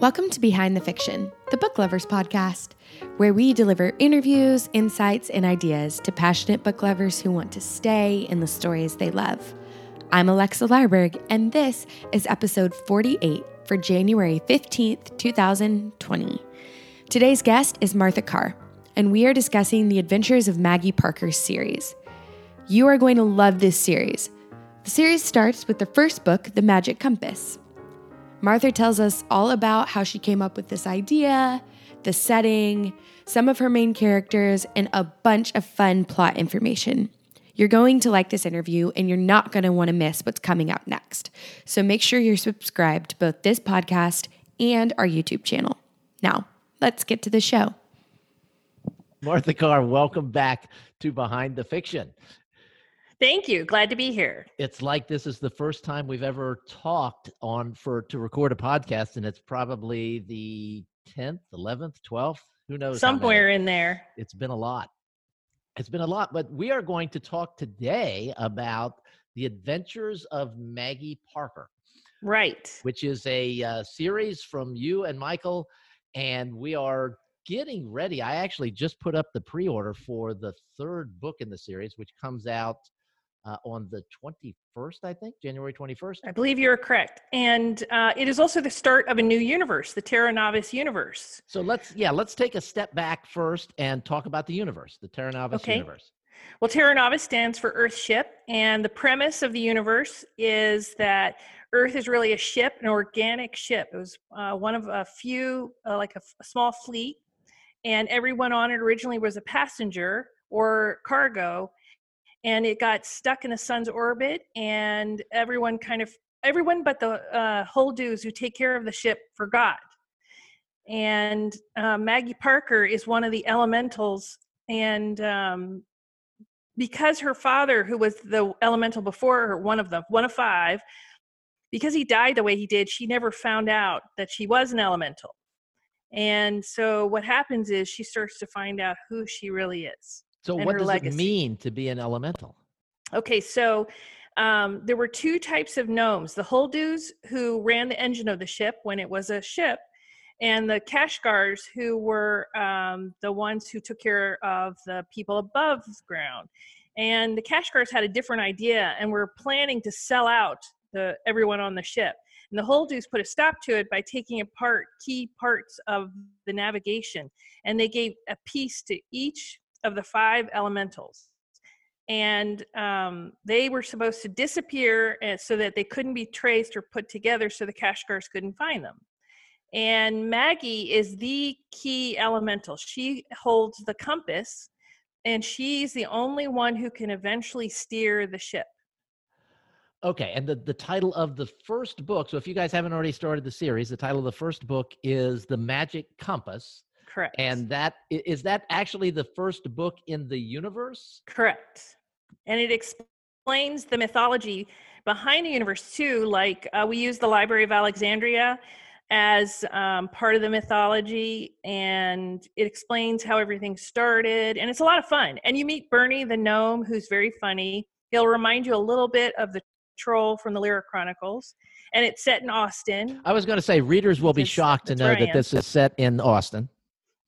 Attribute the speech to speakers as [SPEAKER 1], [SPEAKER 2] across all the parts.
[SPEAKER 1] Welcome to Behind the Fiction, the Book Lovers podcast, where we deliver interviews, insights, and ideas to passionate book lovers who want to stay in the stories they love. I'm Alexa Larberg, and this is episode 48 for January 15th, 2020. Today's guest is Martha Carr, and we are discussing the adventures of Maggie Parker's series. You are going to love this series. The series starts with the first book, The Magic Compass. Martha tells us all about how she came up with this idea, the setting, some of her main characters, and a bunch of fun plot information. You're going to like this interview and you're not going to want to miss what's coming up next. So make sure you're subscribed to both this podcast and our YouTube channel. Now, let's get to the show.
[SPEAKER 2] Martha Carr, welcome back to Behind the Fiction.
[SPEAKER 3] Thank you. Glad to be here.
[SPEAKER 2] It's like this is the first time we've ever talked on for to record a podcast, and it's probably the 10th, 11th, 12th, who knows?
[SPEAKER 3] Somewhere in there.
[SPEAKER 2] It's been a lot. It's been a lot, but we are going to talk today about the adventures of Maggie Parker.
[SPEAKER 3] Right.
[SPEAKER 2] Which is a uh, series from you and Michael, and we are getting ready. I actually just put up the pre order for the third book in the series, which comes out uh, on the 21st, I think, January 21st.
[SPEAKER 3] I believe you're correct. And uh, it is also the start of a new universe, the Terra Novis universe.
[SPEAKER 2] So let's, yeah, let's take a step back first and talk about the universe, the Terra Novis okay. universe.
[SPEAKER 3] Well, Terra Novis stands for Earth Ship. And the premise of the universe is that Earth is really a ship, an organic ship. It was uh, one of a few, uh, like a, a small fleet. And everyone on it originally was a passenger or cargo and it got stuck in the sun's orbit and everyone kind of everyone but the uh, who take care of the ship forgot. And uh, maggie parker is one of the elementals and um, because her father who was the elemental before her one of them one of five because he died the way he did she never found out that she was an elemental. And so what happens is she starts to find out who she really is
[SPEAKER 2] so, what does legacy. it mean to be an elemental?
[SPEAKER 3] Okay, so um, there were two types of gnomes the Holdoos, who ran the engine of the ship when it was a ship, and the Kashgars, who were um, the ones who took care of the people above ground. And the Kashgars had a different idea and were planning to sell out the everyone on the ship. And the Holdoos put a stop to it by taking apart key parts of the navigation. And they gave a piece to each of the five elementals and um, they were supposed to disappear eh, so that they couldn't be traced or put together so the Kashgars couldn't find them. And Maggie is the key elemental. She holds the compass, and she's the only one who can eventually steer the ship.
[SPEAKER 2] Okay, and the, the title of the first book, so if you guys haven't already started the series, the title of the first book is The Magic Compass.
[SPEAKER 3] Correct.
[SPEAKER 2] And that is that actually the first book in the universe?
[SPEAKER 3] Correct. And it explains the mythology behind the universe too. Like uh, we use the Library of Alexandria as um, part of the mythology, and it explains how everything started. And it's a lot of fun. And you meet Bernie the gnome, who's very funny. He'll remind you a little bit of the troll from the Leira Chronicles, and it's set in Austin.
[SPEAKER 2] I was going to say readers will be shocked to know that this is set in Austin.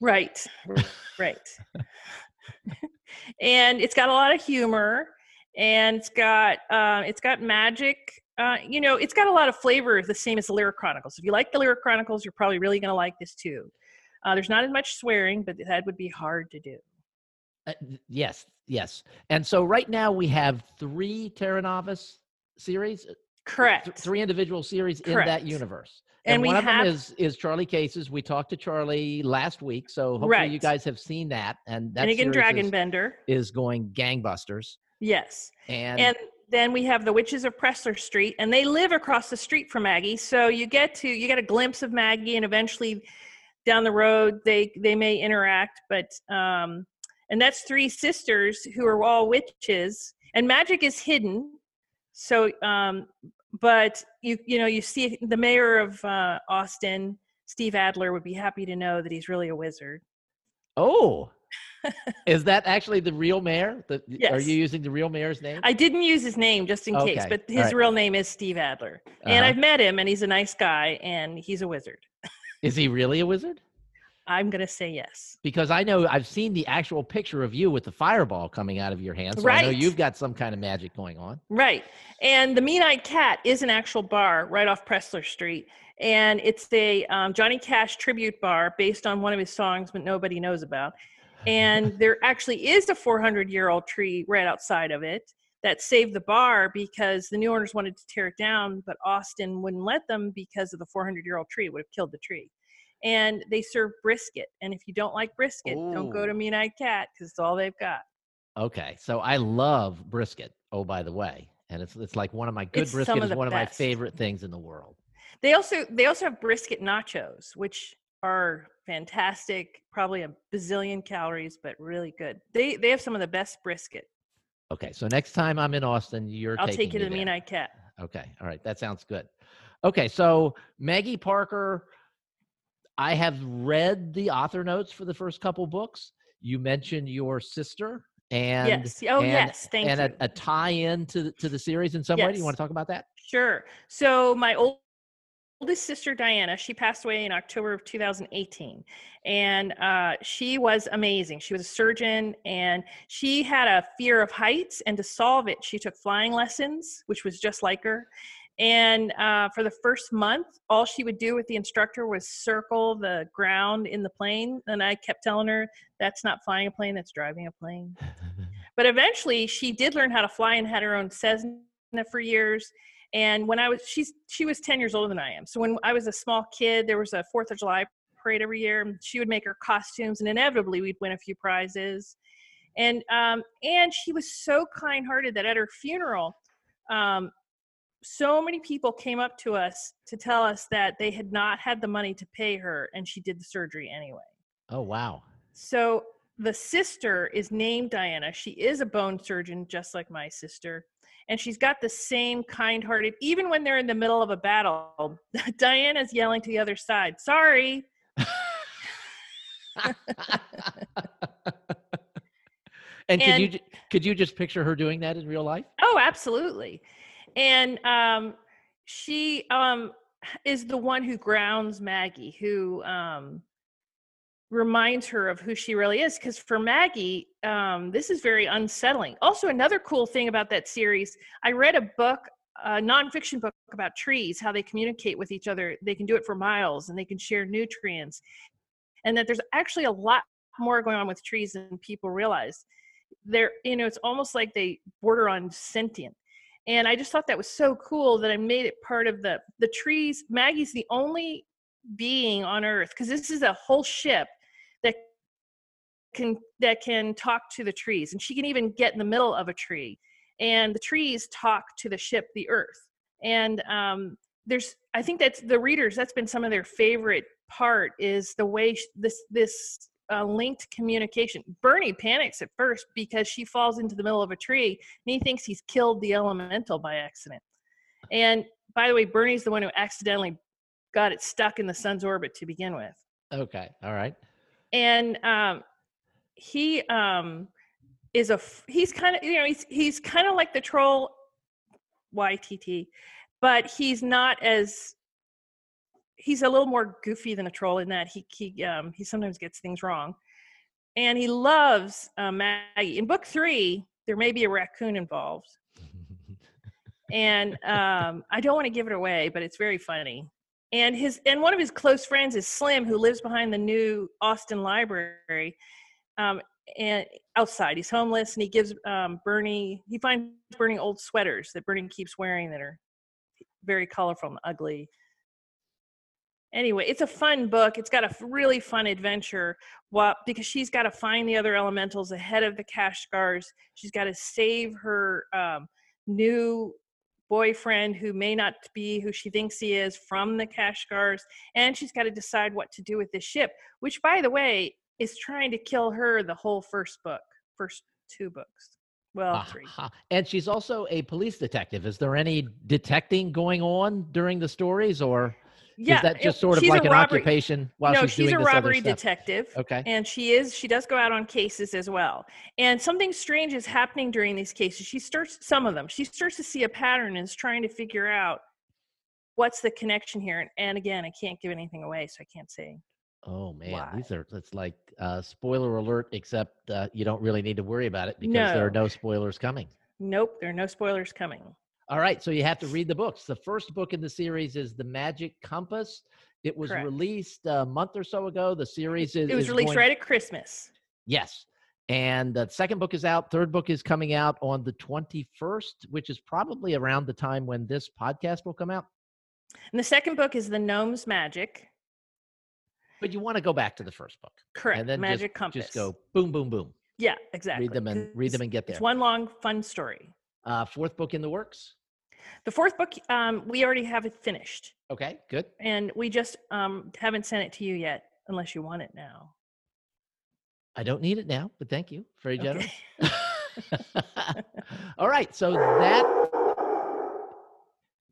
[SPEAKER 3] Right, right. and it's got a lot of humor, and it's got uh, it's got magic. Uh, you know, it's got a lot of flavor, the same as the Leira Chronicles. If you like the Leira Chronicles, you're probably really going to like this too. Uh, there's not as much swearing, but that would be hard to do.
[SPEAKER 2] Uh, yes, yes. And so right now we have three Terra Novis series. Uh,
[SPEAKER 3] Correct.
[SPEAKER 2] Th- three individual series
[SPEAKER 3] Correct.
[SPEAKER 2] in that universe.
[SPEAKER 3] And,
[SPEAKER 2] and
[SPEAKER 3] we
[SPEAKER 2] one of
[SPEAKER 3] have,
[SPEAKER 2] them is is Charlie Cases. We talked to Charlie last week, so hopefully
[SPEAKER 3] right.
[SPEAKER 2] you guys have seen that. And that
[SPEAKER 3] Finnegan Dragonbender
[SPEAKER 2] is, is going gangbusters.
[SPEAKER 3] Yes,
[SPEAKER 2] and
[SPEAKER 3] and then we have the Witches of Pressler Street, and they live across the street from Maggie. So you get to you get a glimpse of Maggie, and eventually down the road they they may interact. But um, and that's three sisters who are all witches, and magic is hidden. So um, but you you know you see the mayor of uh, Austin, Steve Adler, would be happy to know that he's really a wizard.
[SPEAKER 2] Oh, is that actually the real mayor? The,
[SPEAKER 3] yes.
[SPEAKER 2] Are you using the real mayor's name?
[SPEAKER 3] I didn't use his name just in
[SPEAKER 2] okay.
[SPEAKER 3] case, but his
[SPEAKER 2] right.
[SPEAKER 3] real name is Steve Adler, uh-huh. and I've met him, and he's a nice guy, and he's a wizard.
[SPEAKER 2] Is he really a wizard?
[SPEAKER 3] I'm going to say yes.
[SPEAKER 2] Because I know I've seen the actual picture of you with the fireball coming out of your hand. So I know
[SPEAKER 3] Right.
[SPEAKER 2] you've got some kind of magic going on.
[SPEAKER 3] Right. And the Mean Eyed Cat is an actual bar right off Pressler Street. And it's a um, Johnny Cash tribute bar based on one of his songs, but nobody knows about. And there actually is a 400 year old tree right outside of it that saved the bar because the new owners wanted to tear it down, but Austin wouldn't let them because of the 400 year old tree. It would have killed the tree. And they serve brisket. And if you don't like brisket, don't go to
[SPEAKER 2] Ooh.
[SPEAKER 3] Mean Eyed Cat because it's all they've got.
[SPEAKER 2] Okay. So I love brisket. Oh, by the way. And it's it's like one of my good
[SPEAKER 3] It's
[SPEAKER 2] brisket is one of my favorite things in the world.
[SPEAKER 3] They also they also have brisket nachos, which are fantastic. Probably a bazillion calories, but really good. They they have some of the best brisket.
[SPEAKER 2] Okay. So next time I'm in Austin, you're
[SPEAKER 3] I'll take you to the Mean. Eyed Cat.
[SPEAKER 2] Okay. All right. That sounds good. Okay. So Maggie Parker, I have read the author notes for the first couple books. You mentioned your sister and
[SPEAKER 3] yes. Oh
[SPEAKER 2] and-
[SPEAKER 3] yes. Thank
[SPEAKER 2] and
[SPEAKER 3] you.
[SPEAKER 2] a, a tie-in to the, to the series in some way. Do you want to talk about that?
[SPEAKER 3] Sure. So my old oldest sister Diana, she passed away in October of 2018, and uh, she was amazing. She was a surgeon, and she had a fear of heights, and to solve it, she took flying lessons, which was just like her. And uh, for the first month, all she would do with the instructor was circle the ground in the plane. And I kept telling her, that's not flying a plane, that's driving a plane. But eventually, she did learn how to fly and had her own Cessna for years. And when I was, she's she was ten years older than I am. So when I was a small kid, there was a Fourth of July parade every year. and She would make her costumes, and inevitably we'd win a few prizes. And um, and she was so kind-hearted that at her funeral, um, so many people came up to us to tell us that they had not had the money to pay her, and she did the surgery anyway.
[SPEAKER 2] Oh wow.
[SPEAKER 3] So the sister is named Diana. She is a bone surgeon, just like my sister. And she's got the same kind hearted, even when they're in the middle of a battle, Diana's yelling to the other side, sorry.
[SPEAKER 2] and, could you
[SPEAKER 3] And-
[SPEAKER 2] could you just picture her doing that in real life?
[SPEAKER 3] Oh, absolutely. And um, she um, is the one who grounds Maggie, who um, reminds her of who she really is. Because for Maggie, um, this is very unsettling. Also, another cool thing about that series, I read a book, a nonfiction book about trees, how they communicate with each other. They can do it for miles and they can share nutrients. And that there's actually a lot more going on with trees than people realize. They're, you know, it's almost like they border on sentient and i just thought that was so cool that i made it part of the the trees. Maggie's the only being on earth because this is a whole ship that can that can talk to the trees and she can even get in the middle of a tree and the trees talk to the ship the earth and um there's i think that's the readers that's been some of their favorite part is the way this this uh, linked communication bernie panics at first because she falls into the middle of a tree and he thinks he's killed the elemental by accident. And by the way, Bernie's the one who accidentally got it stuck in the sun's orbit to begin with.
[SPEAKER 2] Okay. All right.
[SPEAKER 3] And um, he um, is a he's kind of you know he's he's kind of like the troll YTT, but he's not as he's a little more goofy than a troll in that he he um, he sometimes gets things wrong, and he loves uh, Maggie. In book three, there may be a raccoon involved, and um, I don't want to give it away, but it's very funny. And his and one of his close friends is Slim, who lives behind the new Austin Library, um, and outside he's homeless, and he gives um, Bernie he finds Bernie old sweaters that Bernie keeps wearing that are very colorful and ugly. Anyway, it's a fun book. It's got a really fun adventure. Well, because she's got to find the other elementals ahead of the Kashgars. She's got to save her um, new boyfriend who may not be who she thinks he is from the Kashgars, and she's got to decide what to do with this ship, which, by the way, is trying to kill her the whole first book, first two books. Well, three.
[SPEAKER 2] And she's also a police detective. Is there any detecting going on during the stories, or
[SPEAKER 3] Yeah,
[SPEAKER 2] is that just sort of like an
[SPEAKER 3] robbery-
[SPEAKER 2] occupation while
[SPEAKER 3] no,
[SPEAKER 2] she's,
[SPEAKER 3] she's
[SPEAKER 2] doing
[SPEAKER 3] a
[SPEAKER 2] this other
[SPEAKER 3] robbery detective.
[SPEAKER 2] Okay.
[SPEAKER 3] and she is she does go out on cases as well and something strange is happening during these cases she starts some of them she starts to see a pattern and is trying to figure out what's the connection here? And, and again, I can't give anything away, so I can't say.
[SPEAKER 2] Oh man,
[SPEAKER 3] Why?
[SPEAKER 2] these are it's like uh, spoiler alert, except uh, you don't really need to worry about it because there are
[SPEAKER 3] No.
[SPEAKER 2] no spoilers coming.
[SPEAKER 3] Nope, there are no spoilers coming.
[SPEAKER 2] All right, so you have to read the books. The first book in the series is The Magic Compass. It was
[SPEAKER 3] Correct.
[SPEAKER 2] released a month or so ago. The series is
[SPEAKER 3] It was
[SPEAKER 2] is
[SPEAKER 3] released
[SPEAKER 2] going-
[SPEAKER 3] right at Christmas.
[SPEAKER 2] Yes. And the second book is out. Third book is coming out on the 21st, which is probably around the time when this podcast will come out.
[SPEAKER 3] And the second book is The Gnome's Magic.
[SPEAKER 2] But you want to go back to the first book.
[SPEAKER 3] Correct.
[SPEAKER 2] And then
[SPEAKER 3] Magic
[SPEAKER 2] just,
[SPEAKER 3] Compass.
[SPEAKER 2] just go boom, boom, boom.
[SPEAKER 3] Yeah, exactly.
[SPEAKER 2] Read them and read them and get there.
[SPEAKER 3] It's one long fun story.
[SPEAKER 2] Uh, fourth book in the works.
[SPEAKER 3] The fourth book, um, we already have it finished,
[SPEAKER 2] Okay, good.
[SPEAKER 3] and we just um, haven't sent it to you yet, unless you want it now.
[SPEAKER 2] I don't need it now, but thank you. Very generous.
[SPEAKER 3] Okay.
[SPEAKER 2] All right, so that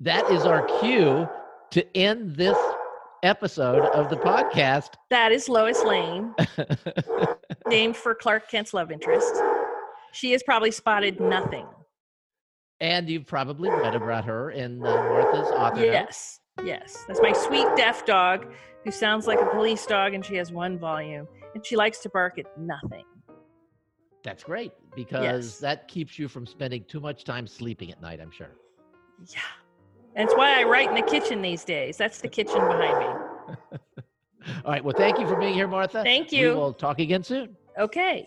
[SPEAKER 2] that is our cue to end this episode of the podcast.
[SPEAKER 3] That is Lois Lane, named for Clark Kent's love interest. She has probably spotted nothing.
[SPEAKER 2] And you've probably read about her in uh, Martha's author.
[SPEAKER 3] Yes, yes. That's my sweet deaf dog who sounds like a police dog, and she has one volume, and she likes to bark at nothing.
[SPEAKER 2] That's great because
[SPEAKER 3] Yes.
[SPEAKER 2] that keeps you from spending too much time sleeping at night, I'm sure.
[SPEAKER 3] Yeah. That's why I write in the kitchen these days. That's the kitchen behind me.
[SPEAKER 2] All right, well, thank you for being here, Martha.
[SPEAKER 3] Thank you.
[SPEAKER 2] We will talk again soon.
[SPEAKER 3] Okay.